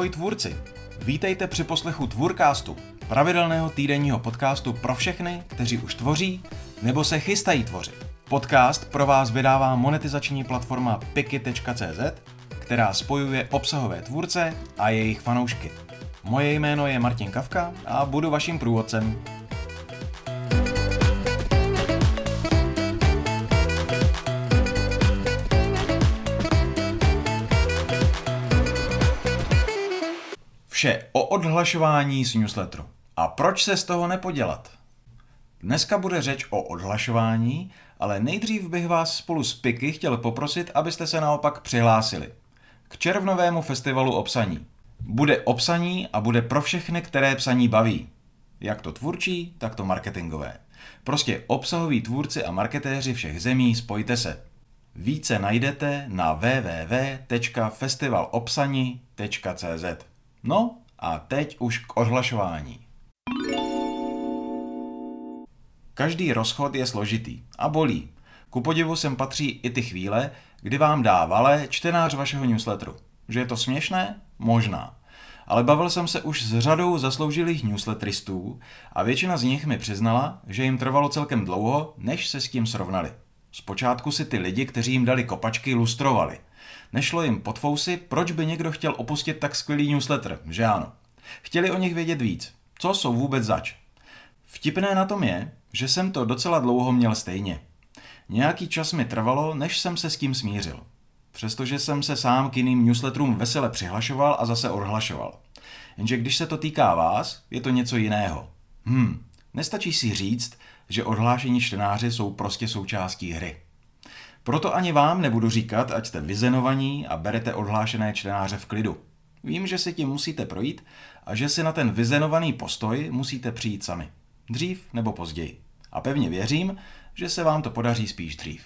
Ahoj tvůrci! Vítejte při poslechu Tvůrkástu, pravidelného týdenního podcastu pro všechny, kteří už tvoří nebo se chystají tvořit. Podcast pro vás vydává monetizační platforma piki.cz, která spojuje obsahové tvůrce a jejich fanoušky. Moje jméno je Martin Kavka a budu vaším průvodcem. Vše o odhlašování z newsletteru. A proč se z toho nepodělat? Dneska bude řeč o odhlašování, ale nejdřív bych vás spolu s Piky chtěl poprosit, abyste se naopak přihlásili. K červnovému festivalu obsaní. Bude obsaní a bude pro všechny, které psaní baví. Jak to tvůrčí, tak to marketingové. Prostě obsahoví tvůrci a marketéři všech zemí, spojte se. Více najdete na www.festivalobsani.cz No a teď už k odhlašování. Každý rozchod je složitý a bolí. Ku podivu sem patří i ty chvíle, kdy vám dá vale čtenář vašeho newsletteru. Že je to směšné? Možná. Ale bavil jsem se už s řadou zasloužilých newsletteristů a většina z nich mi přiznala, že jim trvalo celkem dlouho, než se s tím srovnali. Zpočátku si ty lidi, kteří jim dali kopačky, lustrovali. Nešlo jim pod fousy, proč by někdo chtěl opustit tak skvělý newsletter, že ano. Chtěli o nich vědět víc. Co jsou vůbec zač? Vtipné na tom je, že jsem to docela dlouho měl stejně. Nějaký čas mi trvalo, než jsem se s tím smířil. Přestože jsem se sám k jiným newsletterům vesele přihlašoval a zase odhlašoval. Jenže když se to týká vás, je to něco jiného. Hm, nestačí si říct, že odhlášení čtenáři jsou prostě součástí hry. Proto ani vám nebudu říkat, ať jste vyzenovaní a berete odhlášené čtenáře v klidu. Vím, že si tím musíte projít a že si na ten vyzenovaný postoj musíte přijít sami. Dřív nebo později. A pevně věřím, že se vám to podaří spíš dřív.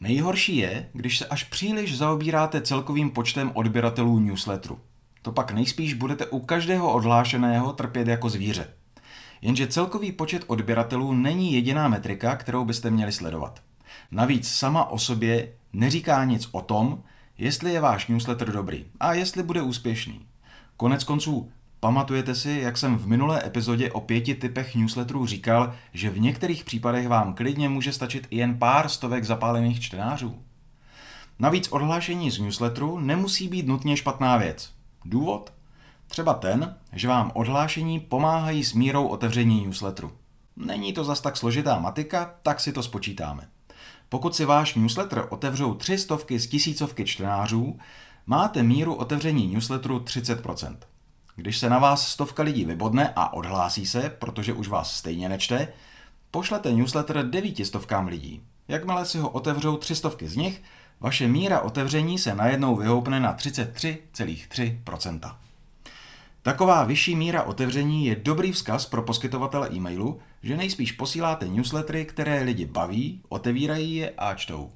Nejhorší je, když se až příliš zaobíráte celkovým počtem odběratelů newsletteru. To pak nejspíš budete u každého odhlášeného trpět jako zvíře. Jenže celkový počet odběratelů není jediná metrika, kterou byste měli sledovat. Navíc sama o sobě neříká nic o tom, jestli je váš newsletter dobrý a jestli bude úspěšný. Konec konců, pamatujete si, jak jsem v minulé epizodě o pěti typech newsletterů říkal, že v některých případech vám klidně může stačit i jen pár stovek zapálených čtenářů? Navíc odhlášení z newsletteru nemusí být nutně špatná věc. Důvod? Třeba ten, že vám odhlášení pomáhají s mírou otevření newsletteru. Není to zas tak složitá matika, tak si to spočítáme. Pokud si váš newsletter otevřou tři stovky z tisícovky čtenářů, máte míru otevření newsletteru 30%. Když se na vás stovka lidí vybodne a odhlásí se, protože už vás stejně nečte, pošlete newsletter devítistovkám lidí. Jakmile si ho otevřou tři stovky z nich, vaše míra otevření se najednou vyhoupne na 33,3%. Taková vyšší míra otevření je dobrý vzkaz pro poskytovatele e-mailu, že nejspíš posíláte newslettery, které lidi baví, otevírají je a čtou.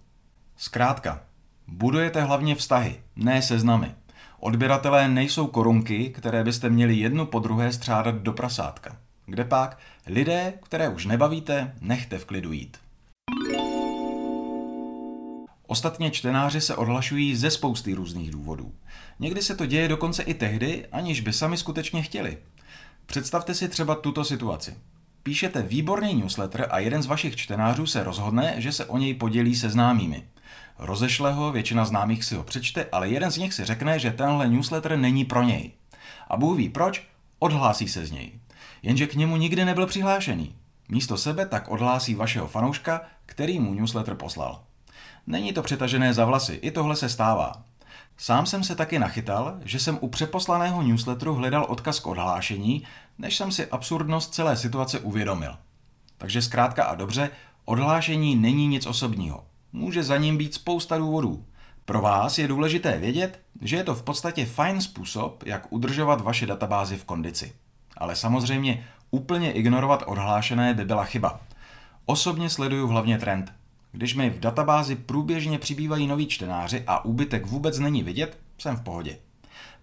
Zkrátka, budujete hlavně vztahy, ne seznamy. Odběratelé nejsou korunky, které byste měli jednu po druhé střádat do prasátka. Kde pak, lidé, které už nebavíte, nechte v klidu jít. Ostatně čtenáři se odhlašují ze spousty různých důvodů. Někdy se to děje dokonce i tehdy, aniž by sami skutečně chtěli. Představte si třeba tuto situaci. Píšete výborný newsletter a jeden z vašich čtenářů se rozhodne, že se o něj podělí se známými. Rozešle ho, většina známých si ho přečte, ale jeden z nich si řekne, že tenhle newsletter není pro něj. A Bůh ví proč, odhlásí se z něj. Jenže k němu nikdy nebyl přihlášený. Místo sebe tak odhlásí vašeho fanouška, který mu newsletter poslal. Není to přetažené za vlasy, i tohle se stává. Sám jsem se taky nachytal, že jsem u přeposlaného newsletteru hledal odkaz k odhlášení, než jsem si absurdnost celé situace uvědomil. Takže zkrátka a dobře, odhlášení není nic osobního. Může za ním být spousta důvodů. Pro vás je důležité vědět, že je to v podstatě fajn způsob, jak udržovat vaše databázi v kondici. Ale samozřejmě úplně ignorovat odhlášené by byla chyba. Osobně sleduju hlavně trend. Když mi v databázi průběžně přibývají noví čtenáři a úbytek vůbec není vidět, jsem v pohodě.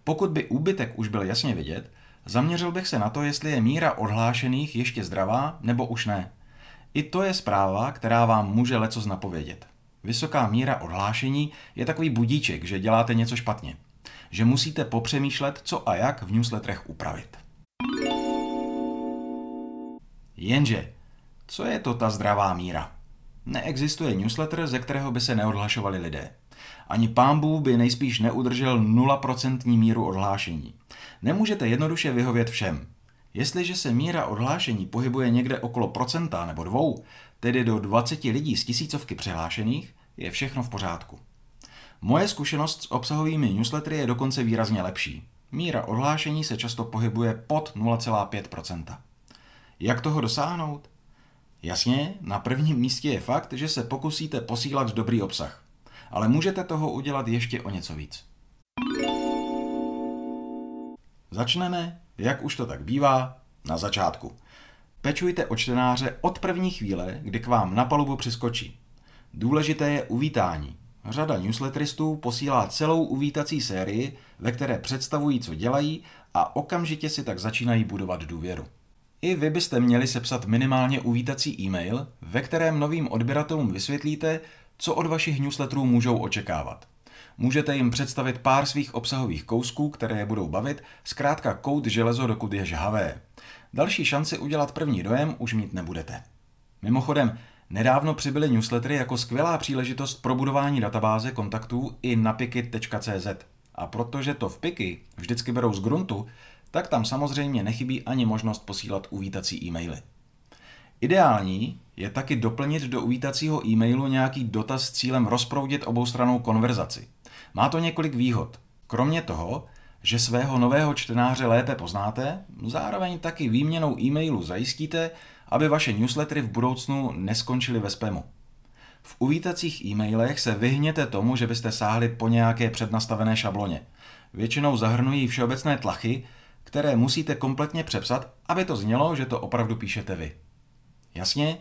Pokud by úbytek už byl jasně vidět, zaměřil bych se na to, jestli je míra odhlášených ještě zdravá nebo už ne. I to je zpráva, která vám může lecos napovědět. Vysoká míra odhlášení je takový budíček, že děláte něco špatně. Že musíte popřemýšlet, co a jak v newsletterech upravit. Jenže, co je to ta zdravá míra? Neexistuje newsletter, ze kterého by se neodhlašovali lidé. Ani pámbu by nejspíš neudržel 0% míru odhlášení. Nemůžete jednoduše vyhovět všem. Jestliže se míra odhlášení pohybuje někde okolo procenta nebo dvou, tedy do 20 lidí z tisícovky přihlášených, je všechno v pořádku. Moje zkušenost s obsahovými newslettery je dokonce výrazně lepší. Míra odhlášení se často pohybuje pod 0,5%. Jak toho dosáhnout? Jasně, na prvním místě je fakt, že se pokusíte posílat dobrý obsah. Ale můžete toho udělat ještě o něco víc. Začneme, jak už to tak bývá, na začátku. Pečujte o čtenáře od první chvíle, kdy k vám na palubu přiskočí. Důležité je uvítání. Řada newsletteristů posílá celou uvítací sérii, ve které představují, co dělají a okamžitě si tak začínají budovat důvěru. I vy byste měli sepsat minimálně uvítací e-mail, ve kterém novým odběratelům vysvětlíte, co od vašich newsletterů můžou očekávat. Můžete jim představit pár svých obsahových kousků, které je budou bavit, zkrátka kout železo, dokud je žhavé. Další šanci udělat první dojem už mít nebudete. Mimochodem, nedávno přibyly newslettery jako skvělá příležitost pro budování databáze kontaktů i na piky.cz. A protože to v piky vždycky berou z gruntu, tak tam samozřejmě nechybí ani možnost posílat uvítací e-maily. Ideální je taky doplnit do uvítacího e-mailu nějaký dotaz s cílem rozproudit oboustranou konverzaci. Má to několik výhod. Kromě toho, že svého nového čtenáře lépe poznáte, zároveň taky výměnou e-mailu zajistíte, aby vaše newslettery v budoucnu neskončily ve spamu. V uvítacích e-mailech se vyhněte tomu, že byste sáhli po nějaké přednastavené šabloně. Většinou zahrnují všeobecné tlachy, které musíte kompletně přepsat, aby to znělo, že to opravdu píšete vy. Jasně,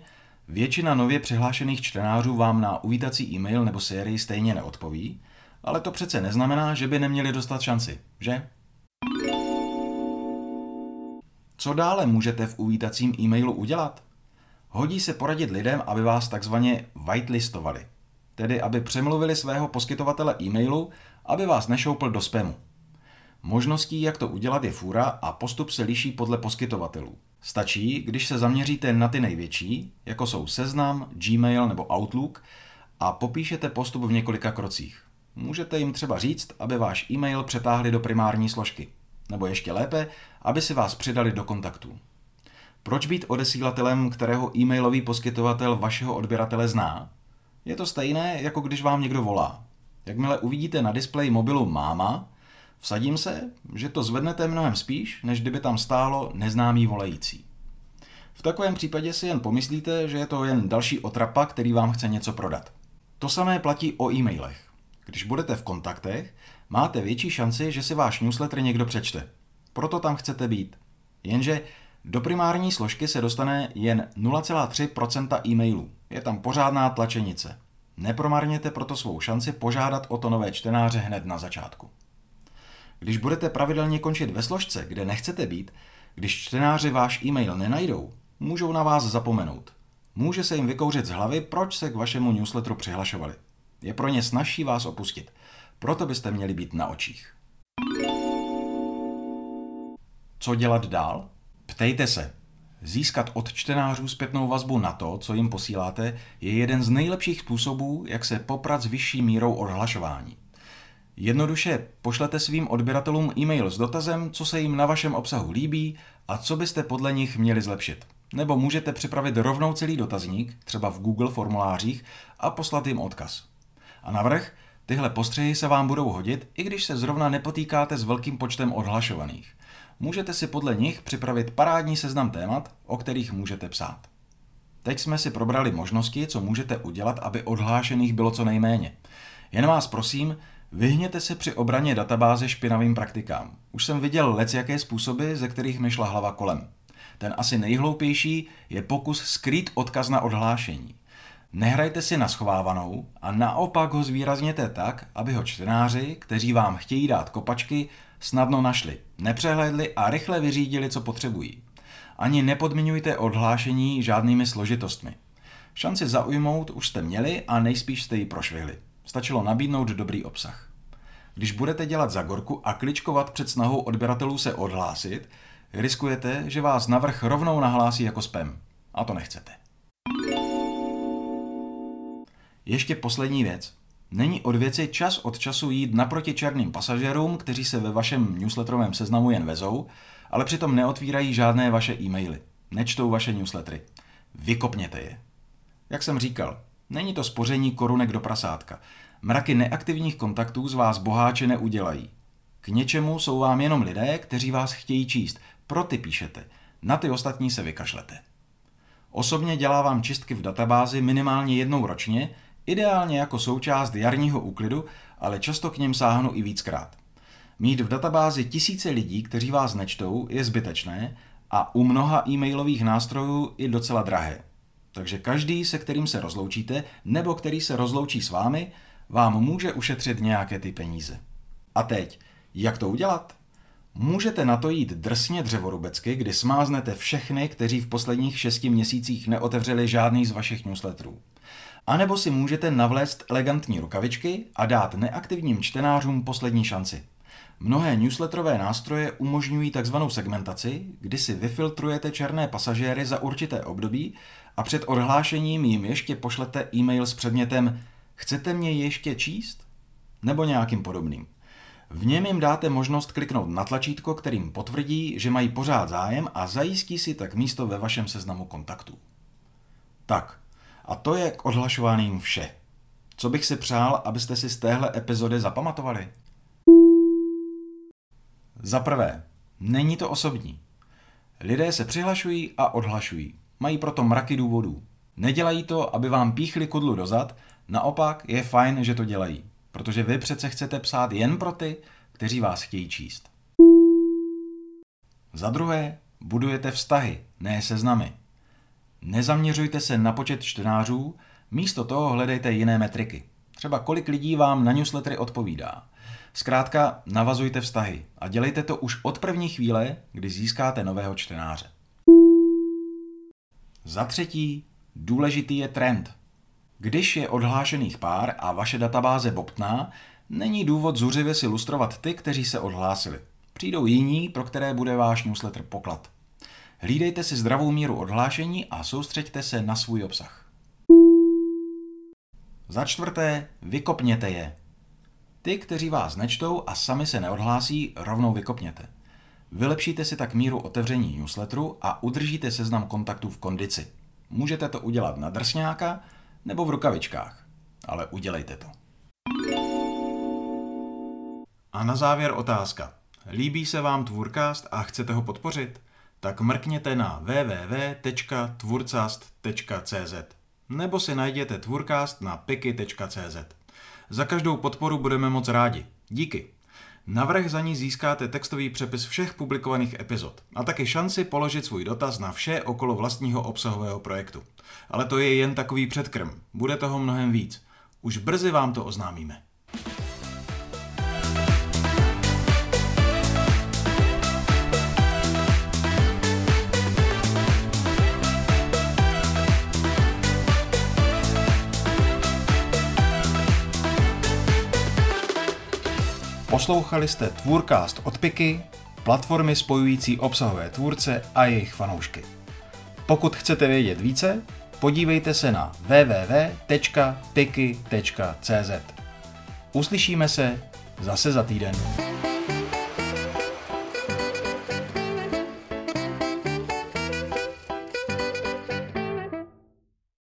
většina nově přihlášených čtenářů vám na uvítací e-mail nebo sérii stejně neodpoví, ale to přece neznamená, že by neměli dostat šanci, že? Co dále můžete v uvítacím e-mailu udělat? Hodí se poradit lidem, aby vás takzvaně whitelistovali, tedy aby přemluvili svého poskytovatele e-mailu, aby vás nešoupl do spamu. Možností, jak to udělat, je fůra a postup se liší podle poskytovatelů. Stačí, když se zaměříte na ty největší, jako jsou Seznam, Gmail nebo Outlook, a popíšete postup v několika krocích. Můžete jim třeba říct, aby váš e-mail přetáhli do primární složky. Nebo ještě lépe, aby si vás přidali do kontaktů. Proč být odesílatelem, kterého e-mailový poskytovatel vašeho odběratele zná? Je to stejné, jako když vám někdo volá. Jakmile uvidíte na displeji mobilu máma, Vsadím se, že to zvednete mnohem spíš, než kdyby tam stálo neznámý volající. V takovém případě si jen pomyslíte, že je to jen další otrapa, který vám chce něco prodat. To samé platí o e-mailech. Když budete v kontaktech, máte větší šanci, že si váš newsletter někdo přečte. Proto tam chcete být. Jenže do primární složky se dostane jen 0,3% e-mailů. Je tam pořádná tlačenice. Nepromarněte proto svou šanci požádat o to nové čtenáře hned na začátku. Když budete pravidelně končit ve složce, kde nechcete být, když čtenáři váš e-mail nenajdou, můžou na vás zapomenout. Může se jim vykouřit z hlavy, proč se k vašemu newsletteru přihlašovali. Je pro ně snažší vás opustit. Proto byste měli být na očích. Co dělat dál? Ptejte se. Získat od čtenářů zpětnou vazbu na to, co jim posíláte, je jeden z nejlepších způsobů, jak se poprat s vyšší mírou odhlašování. Jednoduše pošlete svým odběratelům e-mail s dotazem, co se jim na vašem obsahu líbí a co byste podle nich měli zlepšit. Nebo můžete připravit rovnou celý dotazník, třeba v Google formulářích, a poslat jim odkaz. A navrh, tyhle postřehy se vám budou hodit, i když se zrovna nepotýkáte s velkým počtem odhlašovaných. Můžete si podle nich připravit parádní seznam témat, o kterých můžete psát. Teď jsme si probrali možnosti, co můžete udělat, aby odhlášených bylo co nejméně. Jen vás prosím, Vyhněte se při obraně databáze špinavým praktikám. Už jsem viděl lec jaké způsoby, ze kterých mi šla hlava kolem. Ten asi nejhloupější je pokus skrýt odkaz na odhlášení. Nehrajte si na schovávanou a naopak ho zvýrazněte tak, aby ho čtenáři, kteří vám chtějí dát kopačky, snadno našli, nepřehlédli a rychle vyřídili, co potřebují. Ani nepodmiňujte odhlášení žádnými složitostmi. Šanci zaujmout už jste měli a nejspíš jste ji prošvihli. Stačilo nabídnout dobrý obsah. Když budete dělat zagorku a kličkovat před snahou odběratelů se odhlásit, riskujete, že vás navrh rovnou nahlásí jako spam. A to nechcete. Ještě poslední věc. Není od věci čas od času jít naproti černým pasažérům, kteří se ve vašem newsletterovém seznamu jen vezou, ale přitom neotvírají žádné vaše e-maily. Nečtou vaše newslettery. Vykopněte je. Jak jsem říkal, není to spoření korunek do prasátka. Mraky neaktivních kontaktů z vás boháče neudělají. K něčemu jsou vám jenom lidé, kteří vás chtějí číst. Pro ty píšete. Na ty ostatní se vykašlete. Osobně dělávám čistky v databázi minimálně jednou ročně, ideálně jako součást jarního úklidu, ale často k něm sáhnu i víckrát. Mít v databázi tisíce lidí, kteří vás nečtou, je zbytečné a u mnoha e-mailových nástrojů i docela drahé. Takže každý, se kterým se rozloučíte, nebo který se rozloučí s vámi, vám může ušetřit nějaké ty peníze. A teď, jak to udělat? Můžete na to jít drsně dřevorubecky, kdy smáznete všechny, kteří v posledních šesti měsících neotevřeli žádný z vašich newsletterů. A nebo si můžete navléct elegantní rukavičky a dát neaktivním čtenářům poslední šanci. Mnohé newsletterové nástroje umožňují takzvanou segmentaci, kdy si vyfiltrujete černé pasažéry za určité období a před odhlášením jim ještě pošlete e-mail s předmětem Chcete mě ještě číst? Nebo nějakým podobným. V něm jim dáte možnost kliknout na tlačítko, kterým potvrdí, že mají pořád zájem a zajistí si tak místo ve vašem seznamu kontaktů. Tak, a to je k odhlašovaným vše. Co bych si přál, abyste si z téhle epizody zapamatovali? Za prvé, není to osobní. Lidé se přihlašují a odhlašují. Mají proto mraky důvodů. Nedělají to, aby vám píchli kudlu dozad, naopak je fajn, že to dělají, protože vy přece chcete psát jen pro ty, kteří vás chtějí číst. Za druhé, budujete vztahy, ne seznamy. Nezaměřujte se na počet čtenářů, místo toho hledejte jiné metriky. Třeba kolik lidí vám na newslettery odpovídá. Zkrátka navazujte vztahy a dělejte to už od první chvíle, kdy získáte nového čtenáře. Za třetí, důležitý je trend. Když je odhlášených pár a vaše databáze bobtná, není důvod zuřivě si lustrovat ty, kteří se odhlásili. Přijdou jiní, pro které bude váš newsletter poklad. Hlídejte si zdravou míru odhlášení a soustřeďte se na svůj obsah. Za čtvrté, vykopněte je. Ty, kteří vás nečtou a sami se neodhlásí, rovnou vykopněte. Vylepšíte si tak míru otevření newsletteru a udržíte seznam kontaktů v kondici. Můžete to udělat na drsňáka nebo v rukavičkách, ale udělejte to. A na závěr otázka. Líbí se vám Tvůrcast a chcete ho podpořit? Tak mrkněte na www.tvůrcast.cz nebo si najděte Tvůrcast na piky.cz. Za každou podporu budeme moc rádi. Díky. Navrh za ní získáte textový přepis všech publikovaných epizod a taky šanci položit svůj dotaz na vše okolo vlastního obsahového projektu. Ale to je jen takový předkrm. Bude toho mnohem víc. Už brzy vám to oznámíme. Poslouchali jste Tvůrcast od Piky, platformy spojující obsahové tvůrce a jejich fanoušky. Pokud chcete vědět více, podívejte se na www.piky.cz. Uslyšíme se zase za týden.